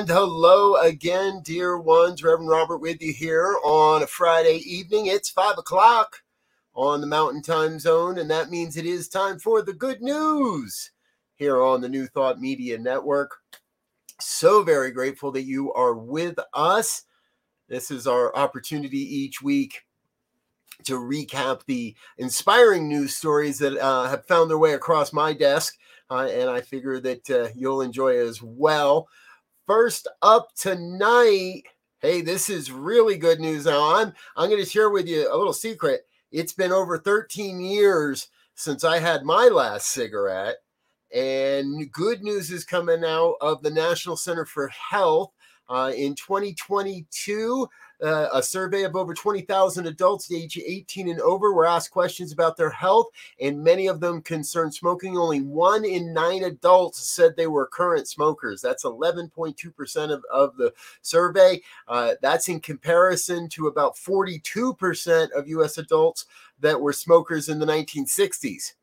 And hello again, dear ones. Reverend Robert with you here on a Friday evening. It's five o'clock on the Mountain Time Zone, and that means it is time for the good news here on the New Thought Media Network. So very grateful that you are with us. This is our opportunity each week to recap the inspiring news stories that uh, have found their way across my desk, uh, and I figure that uh, you'll enjoy as well. First up tonight, hey, this is really good news. Now, I'm I'm going to share with you a little secret. It's been over 13 years since I had my last cigarette, and good news is coming out of the National Center for Health. Uh, in 2022, uh, a survey of over 20,000 adults age 18 and over were asked questions about their health, and many of them concerned smoking. Only one in nine adults said they were current smokers. That's 11.2% of, of the survey. Uh, that's in comparison to about 42% of U.S. adults that were smokers in the 1960s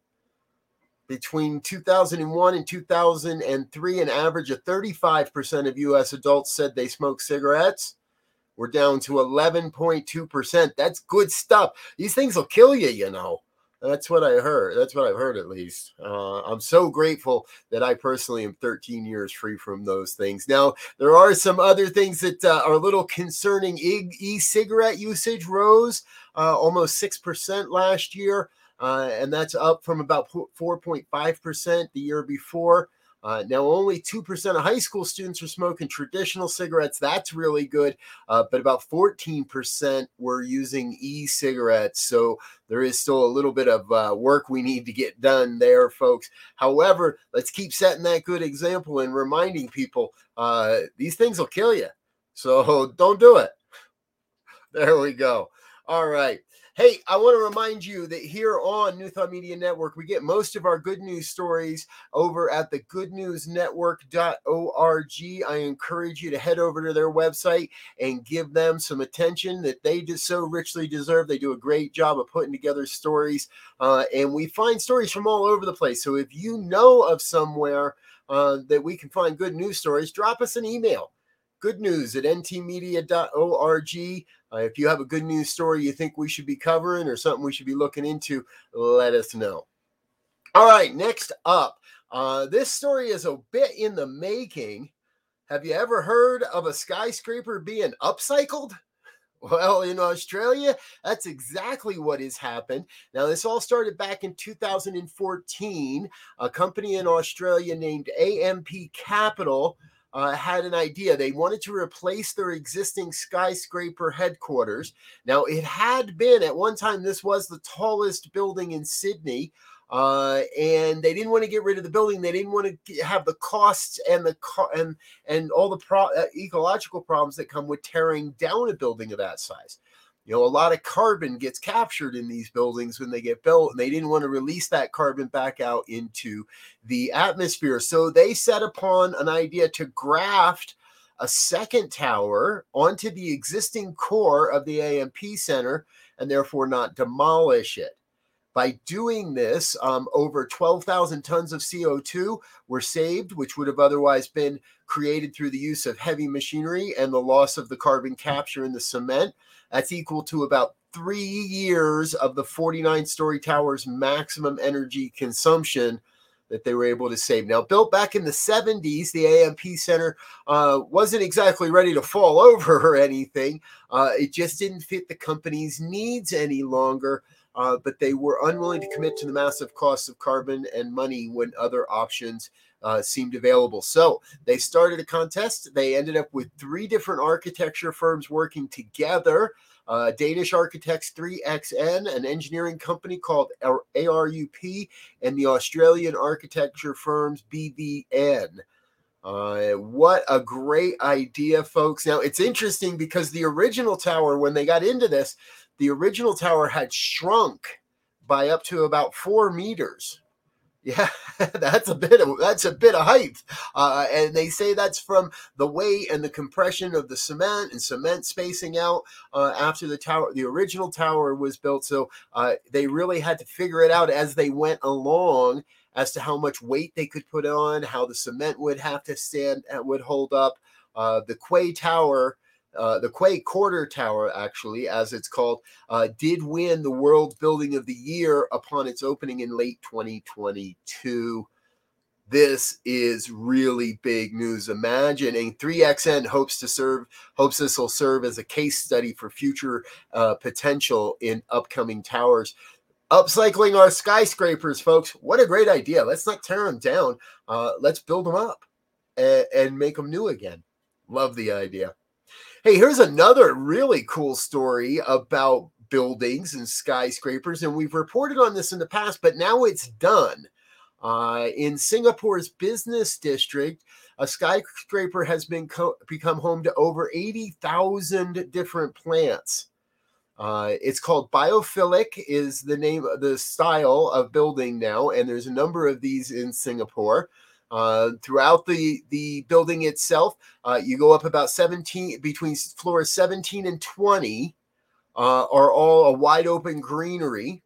between 2001 and 2003, an average of 35% of US adults said they smoked cigarettes. We're down to 11.2%. That's good stuff. These things will kill you, you know. That's what I heard. That's what I've heard, at least. Uh, I'm so grateful that I personally am 13 years free from those things. Now, there are some other things that uh, are a little concerning. E cigarette usage rose uh, almost 6% last year uh, and that's up from about 4.5% the year before. Uh, now, only 2% of high school students are smoking traditional cigarettes. That's really good. Uh, but about 14% were using e cigarettes. So there is still a little bit of uh, work we need to get done there, folks. However, let's keep setting that good example and reminding people uh, these things will kill you. So don't do it. There we go. All right. Hey, I want to remind you that here on New Thought Media Network, we get most of our good news stories over at the goodnewsnetwork.org. I encourage you to head over to their website and give them some attention that they just so richly deserve. They do a great job of putting together stories, uh, and we find stories from all over the place. So if you know of somewhere uh, that we can find good news stories, drop us an email good news at ntmedia.org. Uh, if you have a good news story you think we should be covering or something we should be looking into, let us know. All right, next up, uh, this story is a bit in the making. Have you ever heard of a skyscraper being upcycled? Well, in Australia, that's exactly what has happened. Now, this all started back in 2014. A company in Australia named AMP Capital uh, had an idea. They wanted to replace their existing skyscraper headquarters. Now, it had been at one time, this was the tallest building in Sydney. Uh, and they didn't want to get rid of the building. They didn't want to have the costs and the co- and and all the pro- uh, ecological problems that come with tearing down a building of that size you know, a lot of carbon gets captured in these buildings when they get built, and they didn't want to release that carbon back out into the atmosphere. So they set upon an idea to graft a second tower onto the existing core of the AMP Center and therefore not demolish it. By doing this, um, over 12,000 tons of CO2 were saved, which would have otherwise been created through the use of heavy machinery and the loss of the carbon capture in the cement. That's equal to about three years of the 49 story tower's maximum energy consumption that they were able to save. Now, built back in the 70s, the AMP Center uh, wasn't exactly ready to fall over or anything. Uh, it just didn't fit the company's needs any longer. Uh, but they were unwilling to commit to the massive costs of carbon and money when other options uh, seemed available. So they started a contest. They ended up with three different architecture firms working together. Uh, Danish Architects 3XN, an engineering company called ARUP, and the Australian architecture firms BVN. Uh, what a great idea, folks. Now, it's interesting because the original tower, when they got into this, the original tower had shrunk by up to about four meters yeah, that's a bit of that's a bit of height, uh, and they say that's from the weight and the compression of the cement and cement spacing out uh, after the tower, the original tower was built. So uh, they really had to figure it out as they went along as to how much weight they could put on, how the cement would have to stand and uh, would hold up. uh, the Quay Tower. Uh, the Quay Quarter Tower, actually, as it's called, uh, did win the World Building of the Year upon its opening in late 2022 this is really big news. Imagine, and 3XN hopes to serve, hopes this will serve as a case study for future uh, potential in upcoming towers. Upcycling our skyscrapers, folks. What a great idea. Let's not tear them down. Uh, let's build them up and, and make them new again. Love the idea. Hey, here's another really cool story about buildings and skyscrapers. And we've reported on this in the past, but now it's done. Uh, in Singapore's business district, a skyscraper has been co- become home to over 80,000 different plants. Uh, it's called biophilic is the name of the style of building now, and there's a number of these in Singapore. Uh, throughout the the building itself, uh, you go up about 17 between floors 17 and 20 uh, are all a wide open greenery.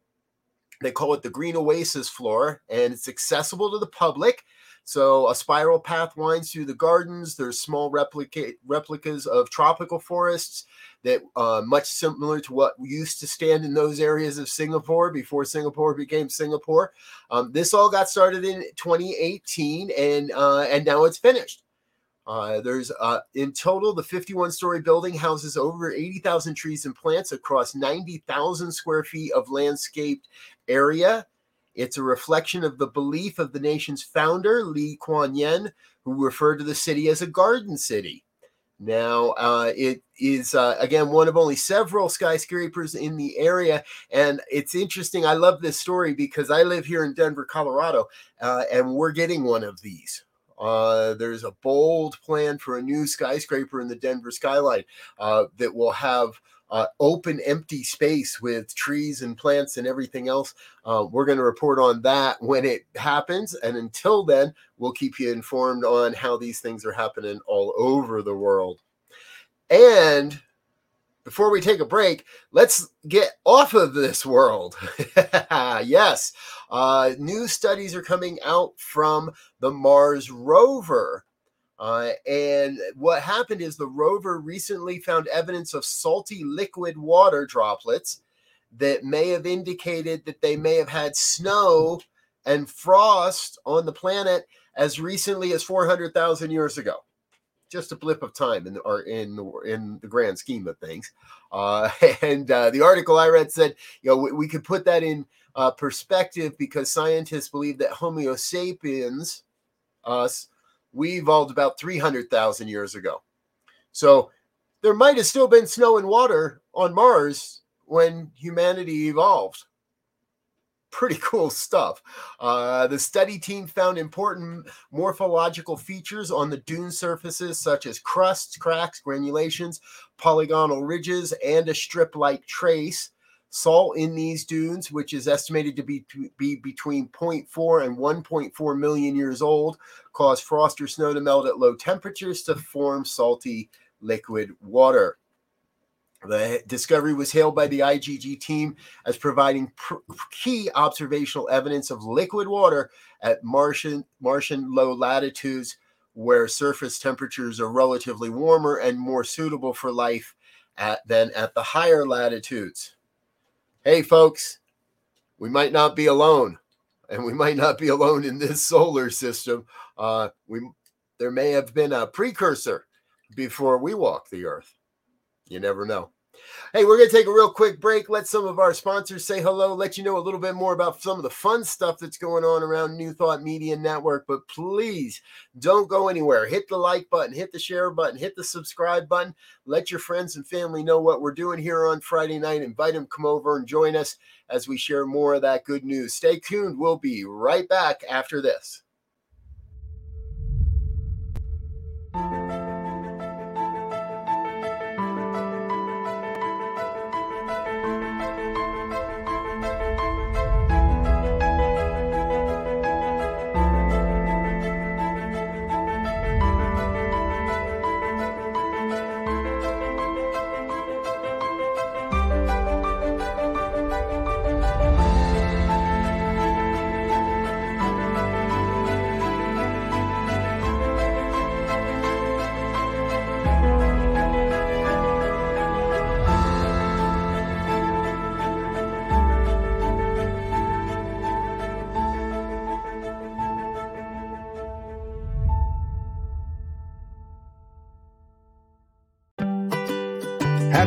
They call it the Green Oasis floor, and it's accessible to the public. So a spiral path winds through the gardens. There's small replica- replicas of tropical forests that uh, much similar to what used to stand in those areas of Singapore before Singapore became Singapore. Um, this all got started in 2018, and uh, and now it's finished. Uh, there's uh, in total, the 51 story building houses over 80,000 trees and plants across 90,000 square feet of landscaped area. It's a reflection of the belief of the nation's founder, Lee Kuan Yew, who referred to the city as a garden city. Now, uh, it is, uh, again, one of only several skyscrapers in the area. And it's interesting. I love this story because I live here in Denver, Colorado, uh, and we're getting one of these. Uh, there's a bold plan for a new skyscraper in the Denver skyline uh, that will have uh, open, empty space with trees and plants and everything else. Uh, we're going to report on that when it happens. And until then, we'll keep you informed on how these things are happening all over the world. And before we take a break, let's get off of this world. yes, uh, new studies are coming out from the Mars rover. Uh, and what happened is the rover recently found evidence of salty liquid water droplets that may have indicated that they may have had snow and frost on the planet as recently as 400,000 years ago just a blip of time in the or in in the grand scheme of things. Uh, and uh, the article I read said, you know, we, we could put that in uh, perspective because scientists believe that Homo sapiens, us, we evolved about 300,000 years ago. So there might have still been snow and water on Mars when humanity evolved pretty cool stuff. Uh, the study team found important morphological features on the dune surfaces, such as crusts, cracks, granulations, polygonal ridges, and a strip like trace. Salt in these dunes, which is estimated to be, to be between 0.4 and 1.4 million years old, cause frost or snow to melt at low temperatures to form salty liquid water. The discovery was hailed by the IGG team as providing pr- key observational evidence of liquid water at Martian, Martian low latitudes where surface temperatures are relatively warmer and more suitable for life at, than at the higher latitudes. Hey, folks, we might not be alone, and we might not be alone in this solar system. Uh, we there may have been a precursor before we walk the earth. You never know. Hey, we're going to take a real quick break. Let some of our sponsors say hello, let you know a little bit more about some of the fun stuff that's going on around New Thought Media Network. But please don't go anywhere. Hit the like button, hit the share button, hit the subscribe button. Let your friends and family know what we're doing here on Friday night. Invite them come over and join us as we share more of that good news. Stay tuned. We'll be right back after this.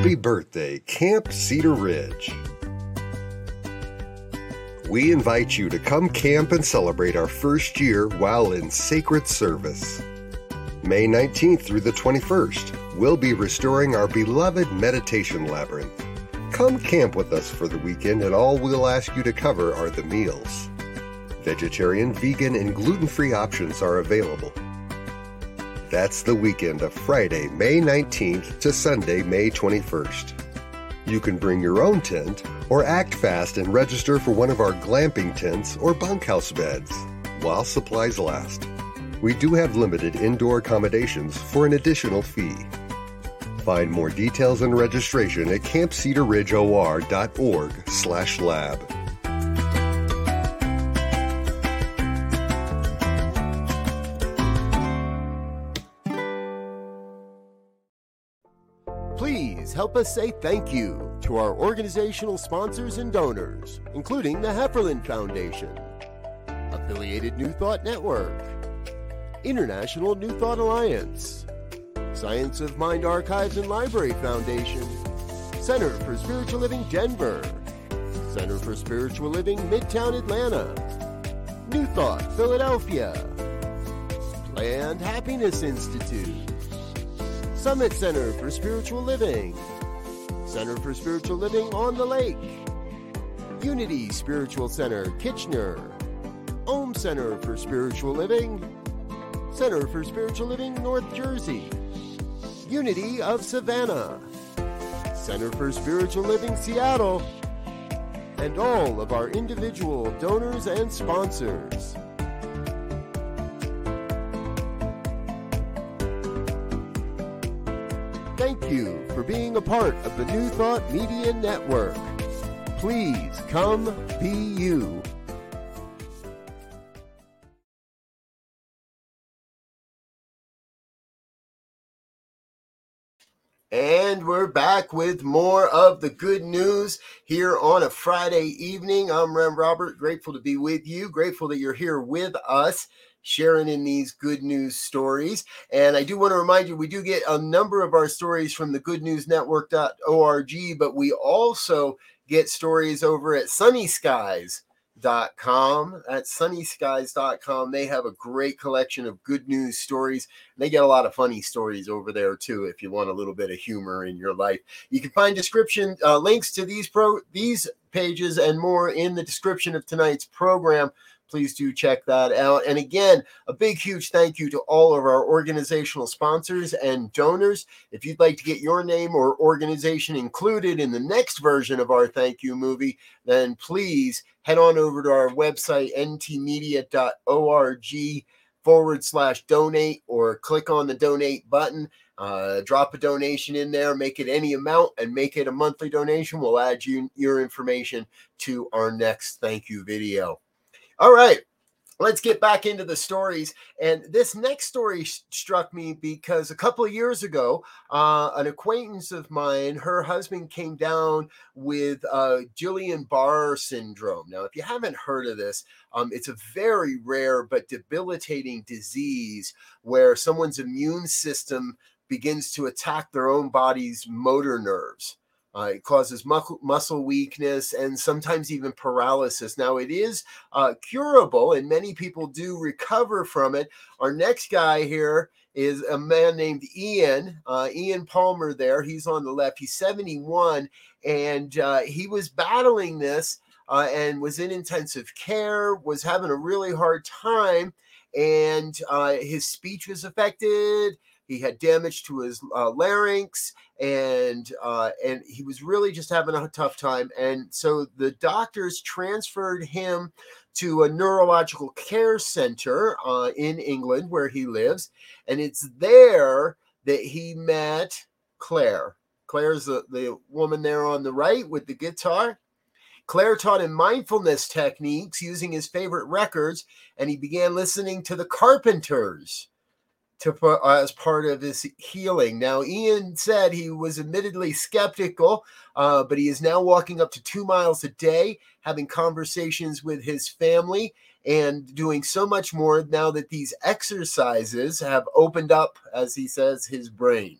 Happy birthday, Camp Cedar Ridge. We invite you to come camp and celebrate our first year while in sacred service. May 19th through the 21st, we'll be restoring our beloved meditation labyrinth. Come camp with us for the weekend, and all we'll ask you to cover are the meals. Vegetarian, vegan, and gluten free options are available. That's the weekend of Friday, May 19th to Sunday, May 21st. You can bring your own tent or act fast and register for one of our glamping tents or bunkhouse beds while supplies last. We do have limited indoor accommodations for an additional fee. Find more details and registration at campcedarridgeor.org help us say thank you to our organizational sponsors and donors, including the Hefferland Foundation, Affiliated New Thought Network, International New Thought Alliance, Science of Mind Archives and Library Foundation, Center for Spiritual Living Denver, Center for Spiritual Living Midtown Atlanta, New Thought Philadelphia, Planned Happiness Institute, Summit Center for Spiritual Living, Center for Spiritual Living on the Lake, Unity Spiritual Center Kitchener, Om Center for Spiritual Living, Center for Spiritual Living North Jersey, Unity of Savannah, Center for Spiritual Living Seattle, and all of our individual donors and sponsors. You for being a part of the New Thought Media Network. Please come be you. Back with more of the good news here on a Friday evening. I'm Rev Robert, grateful to be with you, grateful that you're here with us sharing in these good news stories. And I do want to remind you, we do get a number of our stories from the goodnewsnetwork.org, but we also get stories over at Sunnyskyz com. At sunnyskyz.com they have a great collection of good news stories. They get a lot of funny stories over there too if you want a little bit of humor in your life. You can find description uh, links to these pro these pages and more in the description of tonight's program please do check that out. And again, a big, huge thank you to all of our organizational sponsors and donors. If you'd like to get your name or organization included in the next version of our thank you movie, then please head on over to our website, ntmedia.org forward slash donate or click on the donate button. Uh, drop a donation in there, make it any amount, and make it a monthly donation. We'll add you your information to our next thank you video. All right. Let's get back into the stories. And this next story struck me because a couple of years ago, uh, an acquaintance of mine, her husband came down with uh, Guillain Barre syndrome. Now, if you haven't heard of this, um, it's a very rare but debilitating disease where someone's immune system begins to attack their own body's motor nerves. Uh, it causes mu- muscle weakness and sometimes even paralysis. Now, it is uh, curable, and many people do recover from it. Our next guy here is a man named Ian, uh, Ian Palmer, there. He's on the left. He's 71, and uh, he was battling this uh, and was in intensive care, was having a really hard time, and uh, his speech was affected. He had damage to his larynx and uh, and he was really just having a tough time. And so the doctors transferred him to a neurological care center uh, in England where he lives, and it's there that he met Claire. Claire's the, the woman there on the right with the guitar. Claire taught him mindfulness techniques using his favorite records, and he began listening to the Carpenters to put uh, as part of his healing. Now, Ian said he was admittedly skeptical, uh, but he is now walking up to two miles a day, having conversations with his family, and doing so much more now that these exercises have opened up, as he says, his brain.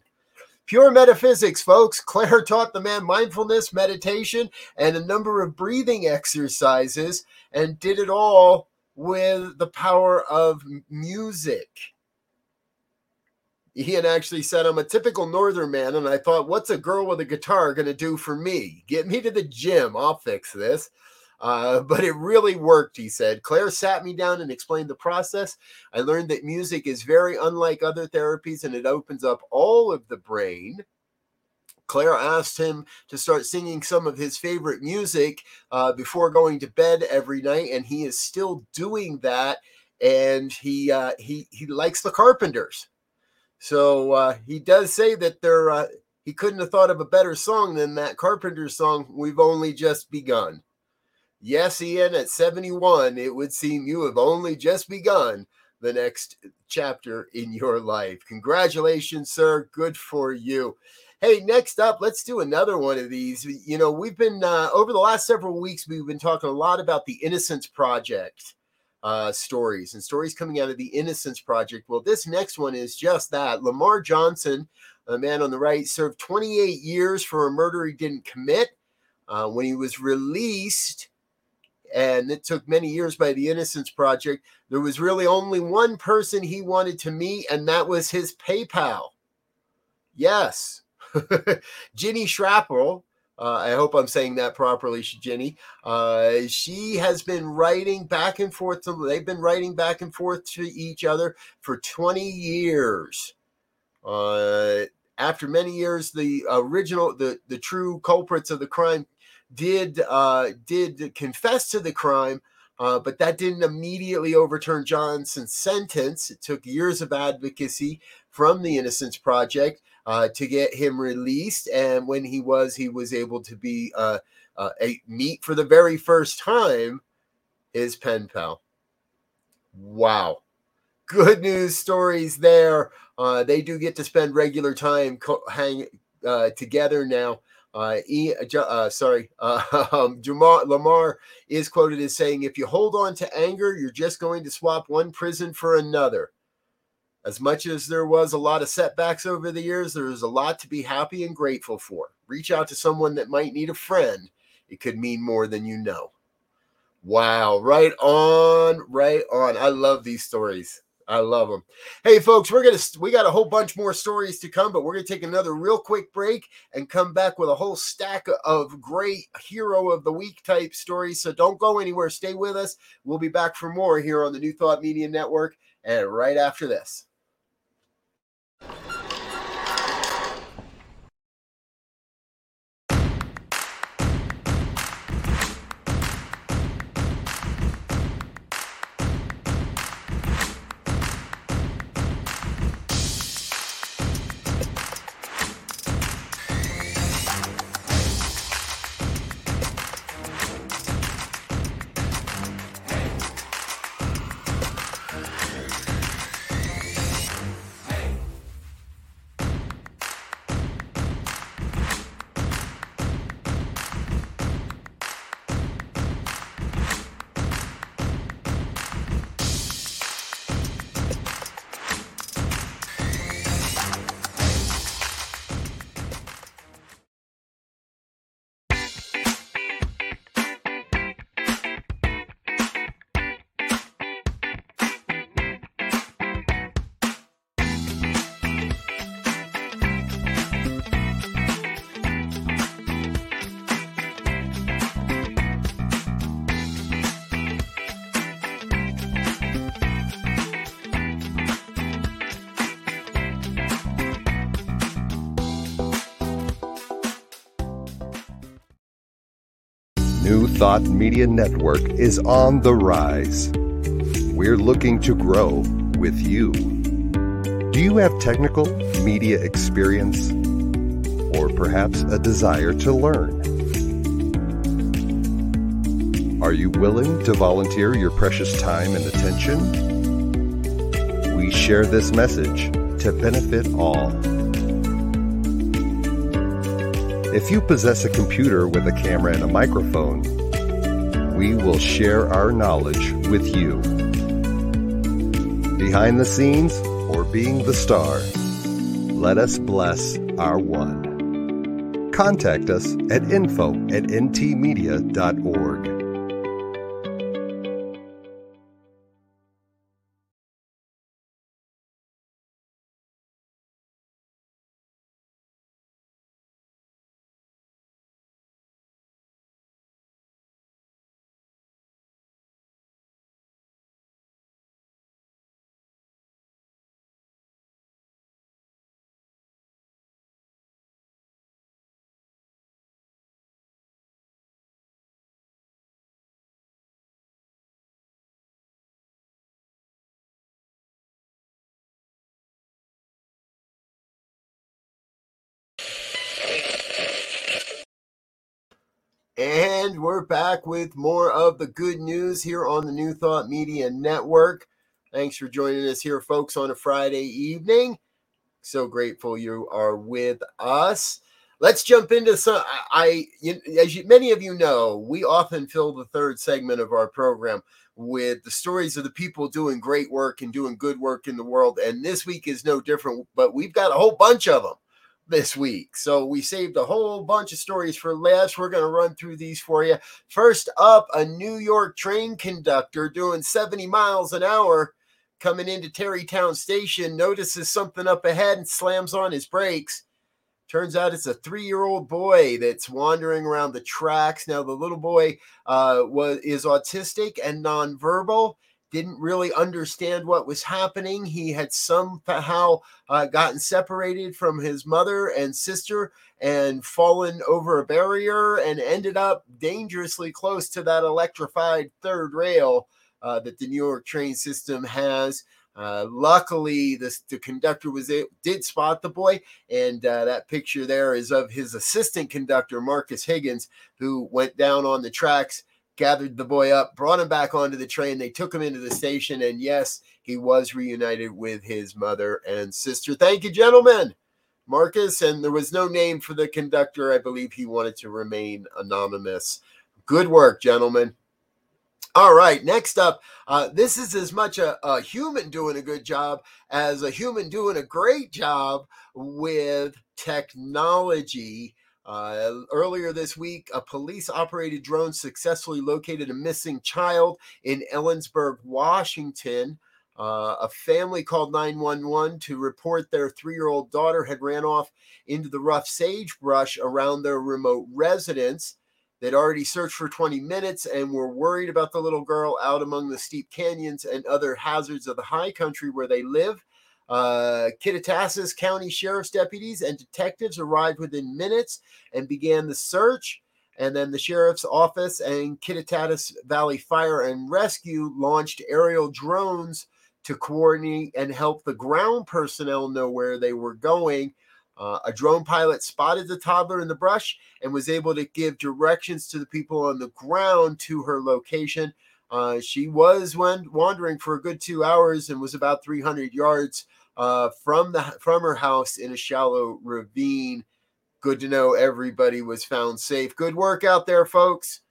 Pure metaphysics, folks. Claire taught the man mindfulness, meditation, and a number of breathing exercises, and did it all with the power of music. Ian actually said, I'm a typical northern man, and I thought, what's a girl with a guitar going to do for me? Get me to the gym. I'll fix this. Uh, but it really worked, he said. Claire sat me down and explained the process. I learned that music is very unlike other therapies and it opens up all of the brain. Claire asked him to start singing some of his favorite music uh, before going to bed every night, and he is still doing that. And he uh, he he likes the Carpenters. So uh, he does say that there uh, he couldn't have thought of a better song than that Carpenter song. We've only just begun. Yes, Ian, at 71, it would seem you have only just begun the next chapter in your life. Congratulations, sir. Good for you. Hey, next up, let's do another one of these. You know, we've been uh, over the last several weeks, we've been talking a lot about the Innocence Project uh, stories and stories coming out of the Innocence Project. Well, this next one is just that. Lamar Johnson, a man on the right, served 28 years for a murder he didn't commit. Uh, when he was released, and it took many years by the Innocence Project, there was really only one person he wanted to meet, and that was his pen pal. Yes, Ginny Shrapnel uh, I hope I'm saying that properly, Jenny. Uh, she has been writing back and forth. To, they've been writing back and forth to each other for 20 years. Uh, after many years, the original, the the true culprits of the crime did uh, did confess to the crime. Uh, but that didn't immediately overturn Johnson's sentence. It took years of advocacy from the Innocence Project uh, to get him released. And when he was, he was able to be uh, uh, a meet for the very first time his pen pal. Wow. Good news stories there. Uh, they do get to spend regular time co- hang uh, together now. Uh, e, uh, sorry, uh, um, Lamar is quoted as saying, "If you hold on to anger, you're just going to swap one prison for another." As much as there was a lot of setbacks over the years, there is a lot to be happy and grateful for. Reach out to someone that might need a friend. It could mean more than you know. Wow, right on, right on. I love these stories. I love them. Hey, folks, we're gonna we got a whole bunch more stories to come, but we're gonna take another real quick break and come back with a whole stack of great hero of the week type stories. So don't go anywhere. Stay with us. We'll be back for more here on the New Thought Media Network, and right after this. New Thought Media Network is on the rise. We're looking to grow with you. Do you have technical media experience? Or perhaps a desire to learn? Are you willing to volunteer your precious time and attention? We share this message to benefit all. If you possess a computer with a camera and a microphone, we will share our knowledge with you. Behind the scenes or being the star, let us bless our one. Contact us at info at ntmedia.org. And we're back with more of the good news here on the New Thought Media Network. Thanks for joining us here, folks, on a Friday evening. So grateful you are with us. Let's jump into some. I, I as you, many of you know, we often fill the third segment of our program with the stories of the people doing great work and doing good work in the world. And this week is no different, but we've got a whole bunch of them this week. So we saved a whole bunch of stories for last. We're going to run through these for you. First up, a New York train conductor doing 70 miles an hour coming into Tarrytown Station notices something up ahead and slams on his brakes. Turns out it's a three-year-old boy that's wandering around the tracks. Now the little boy uh, was is autistic and nonverbal didn't really understand what was happening. He had somehow uh, gotten separated from his mother and sister and fallen over a barrier and ended up dangerously close to that electrified third rail uh, that the New York train system has. Uh, luckily, this, the conductor was did spot the boy, and uh, that picture there is of his assistant conductor Marcus Higgins, who went down on the tracks gathered the boy up, brought him back onto the train. They took him into the station, and yes, he was reunited with his mother and sister. Thank you, gentlemen. Marcus, and there was no name for the conductor. I believe he wanted to remain anonymous. Good work, gentlemen. All right, next up, uh, this is as much a, a human doing a good job as a human doing a great job with technology uh, earlier this week, a police operated drone successfully located a missing child in Ellensburg, Washington. Uh, a family called 911 to report their three year old daughter had ran off into the rough sagebrush around their remote residence. They'd already searched for 20 minutes and were worried about the little girl out among the steep canyons and other hazards of the high country where they live. Uh, County Sheriff's deputies and detectives arrived within minutes and began the search. And then the sheriff's office and Kittitas Valley Fire and Rescue launched aerial drones to coordinate and help the ground personnel know where they were going. Uh, a drone pilot spotted the toddler in the brush and was able to give directions to the people on the ground to her location. Uh, she was when wandering for a good two hours and was about 300 yards uh, from the from her house in a shallow ravine. Good to know everybody was found safe. Good work out there, folks.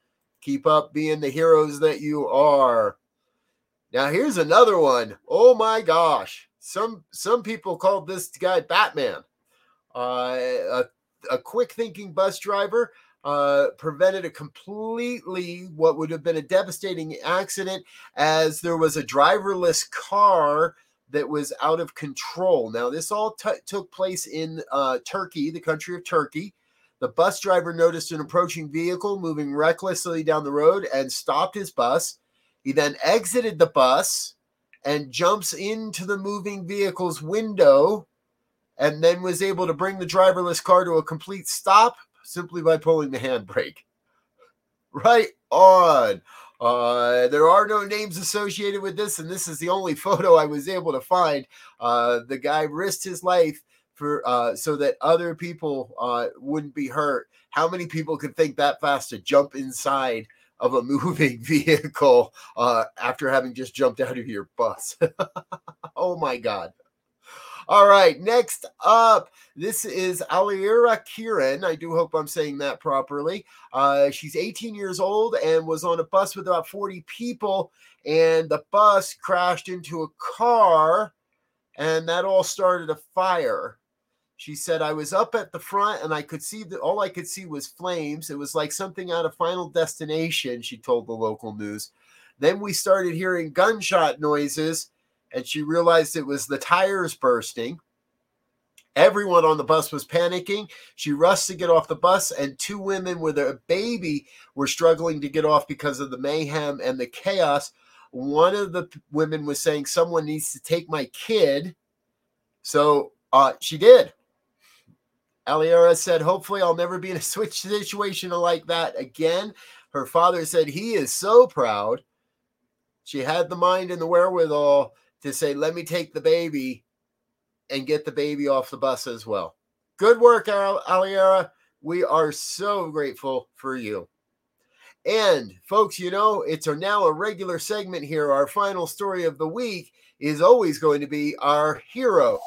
Keep up being the heroes that you are. Now here's another one. Oh my gosh. Some some people called this guy Batman. Uh, a, a quick thinking bus driver uh, prevented a completely what would have been a devastating accident as there was a driverless car that was out of control. Now, this all t- took place in uh, Turkey, the country of Turkey. The bus driver noticed an approaching vehicle moving recklessly down the road and stopped his bus. He then exited the bus and jumps into the moving vehicle's window and then was able to bring the driverless car to a complete stop simply by pulling the handbrake. Right on. Uh, there are no names associated with this, and this is the only photo I was able to find. Uh, the guy risked his life for uh, so that other people uh, wouldn't be hurt. How many people could think that fast to jump inside of a moving vehicle uh, after having just jumped out of your bus? oh my God. All right, next up, this is Alira Kiran. I do hope I'm saying that properly. Uh, she's 18 years old and was on a bus with about 40 people, and the bus crashed into a car, and that all started a fire. She said, I was up at the front and I could see that all I could see was flames. It was like something out of Final Destination, she told the local news. Then we started hearing gunshot noises and she realized it was the tires bursting. Everyone on the bus was panicking. She rushed to get off the bus, and two women with a baby were struggling to get off because of the mayhem and the chaos. One of the women was saying, Someone needs to take my kid. So uh, she did. Aliera said, Hopefully, I'll never be in a switch situation like that again. Her father said, He is so proud. She had the mind and the wherewithal to say, Let me take the baby and get the baby off the bus as well. Good work, Aliera. We are so grateful for you. And folks, you know, it's now a regular segment here. Our final story of the week is always going to be our hero.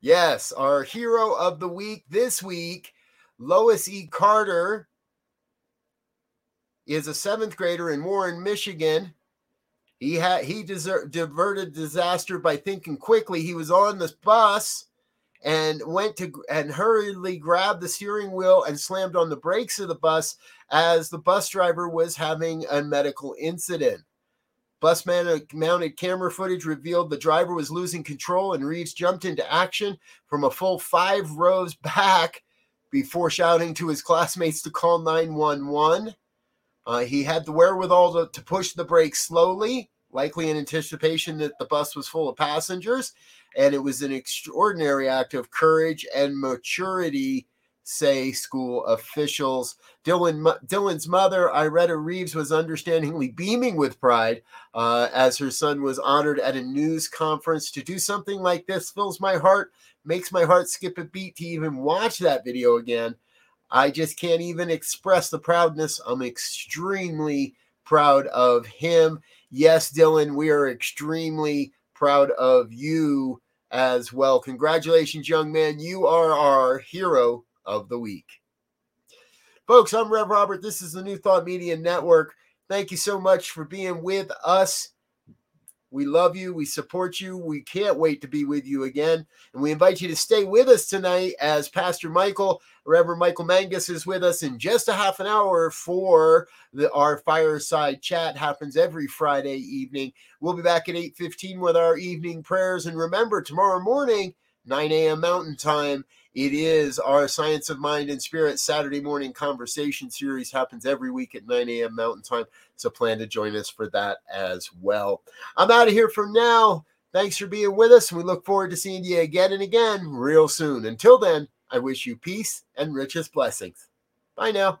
Yes, our hero of the week this week, Lois E. Carter, is a seventh grader in Warren, Michigan. He had he deser- diverted disaster by thinking quickly. He was on this bus and went to and hurriedly grabbed the steering wheel and slammed on the brakes of the bus as the bus driver was having a medical incident. Bus man- mounted camera footage revealed the driver was losing control and Reeves jumped into action from a full five rows back before shouting to his classmates to call 911. Uh, he had the wherewithal to, to push the brakes slowly, likely in anticipation that the bus was full of passengers. And it was an extraordinary act of courage and maturity, say school officials. Dillon, Dillon's mother, Iretta Reeves, was understandingly beaming with pride uh, as her son was honored at a news conference. To do something like this fills my heart, makes my heart skip a beat to even watch that video again. I just can't even express the proudness. I'm extremely proud of him. Yes, Dillon, we are extremely proud of you as well. Congratulations, young man. You are our hero of the week. Folks, I'm Rev Robert. This is the New Thought Media Network. Thank you so much for being with us we love you. We support you. We can't wait to be with you again. And we invite you to stay with us tonight as Pastor Michael, Reverend Michael Mangus, is with us in just a half an hour for the, our fireside chat. Happens every Friday evening. We'll be back at 8:15 with our evening prayers. And remember, tomorrow morning, 9 a.m. Mountain Time, it is our Science of Mind and Spirit Saturday morning conversation series. Happens every week at 9 a.m. Mountain Time. So plan to join us for that as well. I'm out of here for now. Thanks for being with us. We look forward to seeing you again and again real soon. Until then, I wish you peace and richest blessings. Bye now.